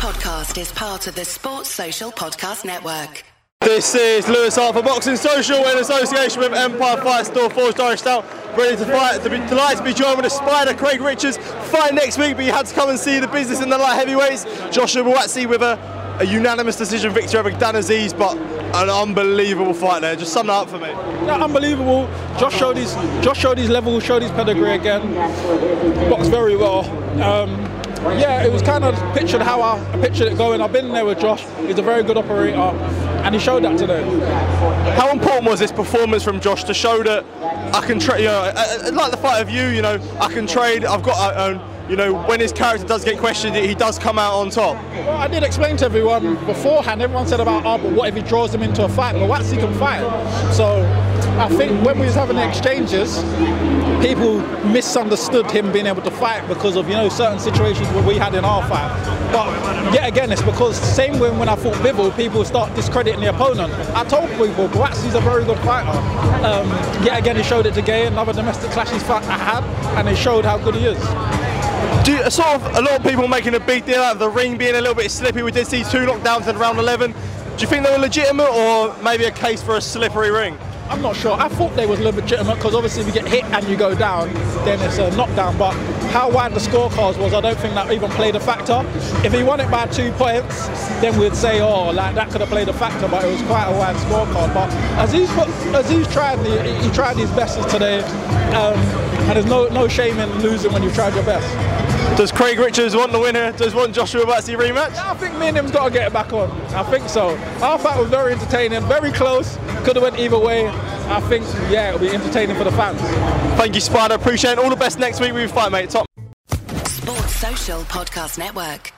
podcast is part of the Sports Social Podcast Network. This is Louis Hart for Boxing Social in association with Empire Fight Store Forged Irish Stout. Ready to fight, to be delighted to be joined with the Spider, Craig Richards. Fight next week, but you had to come and see the business in the light heavyweights. Joshua Buatsi with a, a unanimous decision victory over Dan Azeez, but an unbelievable fight there. Just sum that up for me. Yeah, unbelievable. Josh showed his Josh showed his level, showed his pedigree again. Boxed very well. Um, yeah, it was kind of pictured how I pictured it going. I've been there with Josh. He's a very good operator, and he showed that today. How important was this performance from Josh to show that I can trade? You know, uh, uh, like the fight of you. You know, I can trade. I've got my own. You know, when his character does get questioned, he does come out on top. Well, I did explain to everyone beforehand. Everyone said about, oh, but what if he draws him into a fight? Well, Buatsi can fight. So I think when we was having the exchanges, people misunderstood him being able to fight because of you know certain situations where we had in our fight. But yet again, it's because same when when I fought Bivol, people start discrediting the opponent. I told people, Buatsi's a very good fighter. Um, yet again, he showed it to Gay, another domestic clash he's fought, I had, and he showed how good he is. Do you, sort of a lot of people making a big deal out of the ring being a little bit slippy. We did see two knockdowns in round 11. Do you think they were legitimate or maybe a case for a slippery ring? I'm not sure. I thought they was legitimate because obviously if you get hit and you go down, then it's a knockdown. But how wide the scorecards was, I don't think that even played a factor. If he won it by two points, then we'd say, oh, like that could have played a factor. But it was quite a wide scorecard. But as he's tried, he, he tried his best today, um, and there's no no shame in losing when you tried your best. Does Craig Richards want the winner? Does want Joshua Buatsi rematch? I think me and him's got to get it back on. I think so. Our fight was very entertaining, very close. Could have went either way. I think, yeah, it'll be entertaining for the fans. Thank you, Spider. Appreciate it. All the best next week with your fight, mate. Top. Sports Social Podcast Network.